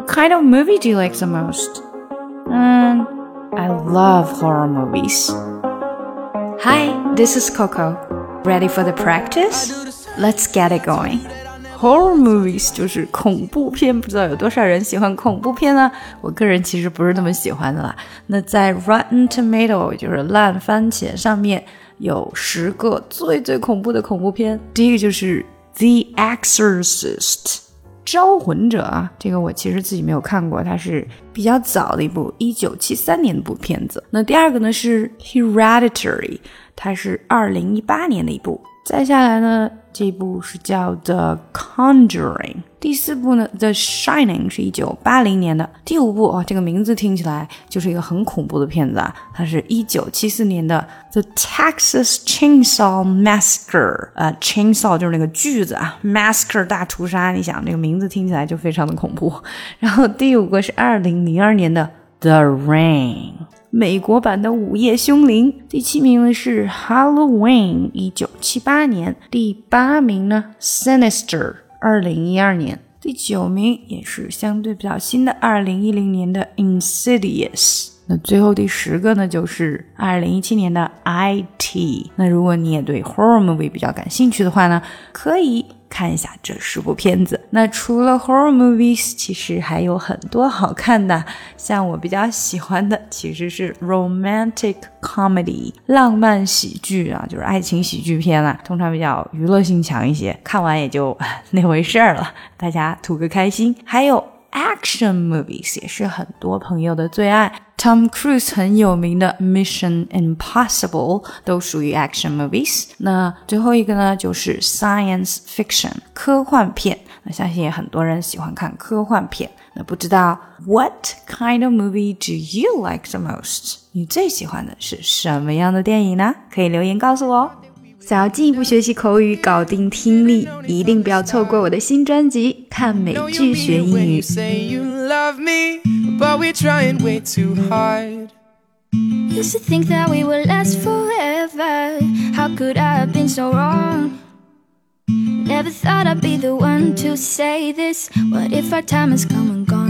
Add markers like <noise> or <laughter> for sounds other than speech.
What kind of movie do you like the most? Um, I love horror movies. Hi, this is Coco. Ready for the practice? Let's get it going. Horror movies 就是恐怖片，不知道有多少人喜欢恐怖片呢？我个人其实不是那么喜欢的啦。那在 Rotten Tomato 就是烂番茄上面有十个最最恐怖的恐怖片，第一个就是 The Exorcist。 招魂者啊，这个我其实自己没有看过，它是比较早的一部，一九七三年的部片子。那第二个呢是 Hereditary，它是二零一八年的一部。再下来呢，这部是叫 The Conjuring。第四部呢，The Shining 是一九八零年的。第五部哦，这个名字听起来就是一个很恐怖的片子啊，它是一九七四年的 The Texas Chainsaw Massacre。呃，Chainsaw 就是那个锯子啊，Massacre 大屠杀。你想这个名字听起来就非常的恐怖。然后第五个是二零零二年的 The Rain。美国版的《午夜凶铃》，第七名呢是《Halloween》，一九七八年；第八名呢《Sinister》，二零一二年；第九名也是相对比较新的，二零一零年的《Insidious》。那最后第十个呢，就是二零一七年的《IT》。那如果你也对 horror movie 比较感兴趣的话呢，可以。看一下这十部片子。那除了 horror movies，其实还有很多好看的。像我比较喜欢的，其实是 romantic comedy，浪漫喜剧啊，就是爱情喜剧片啦，通常比较娱乐性强一些，看完也就 <laughs> 那回事儿了，大家图个开心。还有 action movies，也是很多朋友的最爱。Tom Cruise 很有名的《Mission Impossible》都属于 action movies。那最后一个呢，就是 science fiction 科幻片。那相信也很多人喜欢看科幻片。那不知道 What kind of movie do you like the most？你最喜欢的是什么样的电影呢？可以留言告诉我哦。想要进一步学习口语，搞定听力，一定不要错过我的新专辑《看美剧学英语》。But we're trying way too hard. Used to think that we would last forever. How could I have been so wrong? Never thought I'd be the one to say this. What if our time has come and gone?